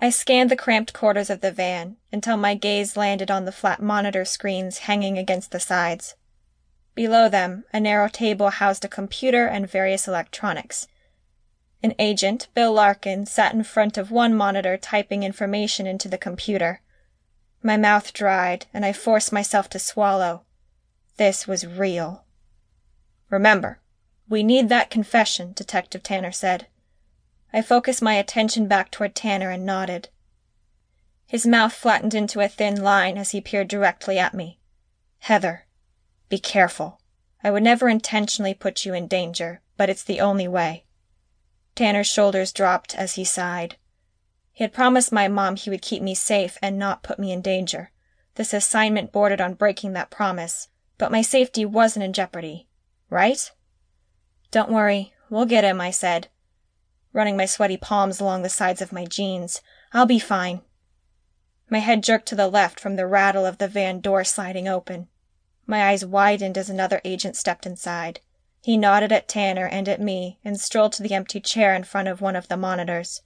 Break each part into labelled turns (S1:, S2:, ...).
S1: I scanned the cramped quarters of the van until my gaze landed on the flat monitor screens hanging against the sides. Below them, a narrow table housed a computer and various electronics. An agent, Bill Larkin, sat in front of one monitor typing information into the computer. My mouth dried, and I forced myself to swallow. This was real. Remember, we need that confession, Detective Tanner said. I focused my attention back toward Tanner and nodded. His mouth flattened into a thin line as he peered directly at me. Heather, be careful. I would never intentionally put you in danger, but it's the only way. Tanner's shoulders dropped as he sighed. He had promised my mom he would keep me safe and not put me in danger. This assignment bordered on breaking that promise, but my safety wasn't in jeopardy, right? Don't worry, we'll get him, I said, running my sweaty palms along the sides of my jeans. I'll be fine. My head jerked to the left from the rattle of the van door sliding open. My eyes widened as another agent stepped inside. He nodded at Tanner and at me and strolled to the empty chair in front of one of the monitors.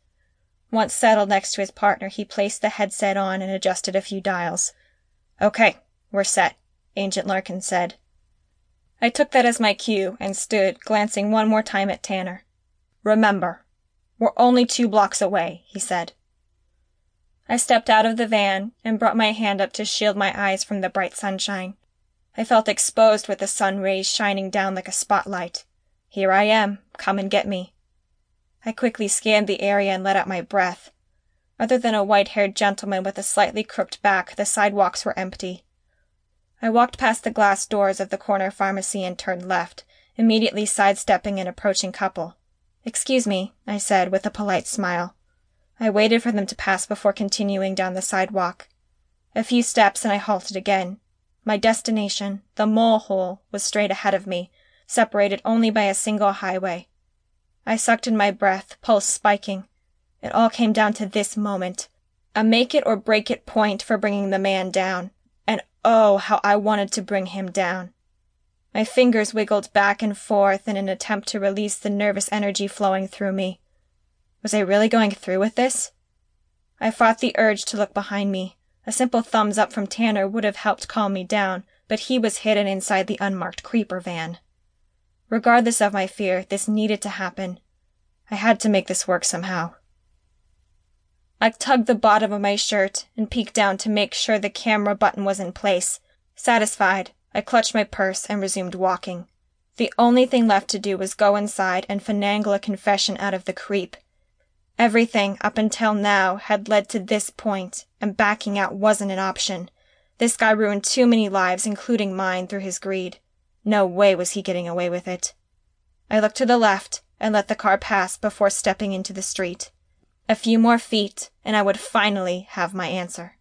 S1: Once settled next to his partner, he placed the headset on and adjusted a few dials. Okay, we're set, Agent Larkin said. I took that as my cue and stood, glancing one more time at Tanner. Remember, we're only two blocks away, he said. I stepped out of the van and brought my hand up to shield my eyes from the bright sunshine. I felt exposed with the sun rays shining down like a spotlight. Here I am. Come and get me. I quickly scanned the area and let out my breath. Other than a white haired gentleman with a slightly crooked back, the sidewalks were empty. I walked past the glass doors of the corner pharmacy and turned left, immediately sidestepping an approaching couple. Excuse me, I said with a polite smile. I waited for them to pass before continuing down the sidewalk. A few steps and I halted again. My destination, the mole hole, was straight ahead of me, separated only by a single highway. I sucked in my breath, pulse spiking. It all came down to this moment. A make it or break it point for bringing the man down. And oh, how I wanted to bring him down. My fingers wiggled back and forth in an attempt to release the nervous energy flowing through me. Was I really going through with this? I fought the urge to look behind me. A simple thumbs up from Tanner would have helped calm me down, but he was hidden inside the unmarked creeper van. Regardless of my fear, this needed to happen. I had to make this work somehow. I tugged the bottom of my shirt and peeked down to make sure the camera button was in place. Satisfied, I clutched my purse and resumed walking. The only thing left to do was go inside and finagle a confession out of the creep. Everything up until now had led to this point, and backing out wasn't an option. This guy ruined too many lives, including mine, through his greed. No way was he getting away with it. I looked to the left and let the car pass before stepping into the street. A few more feet, and I would finally have my answer.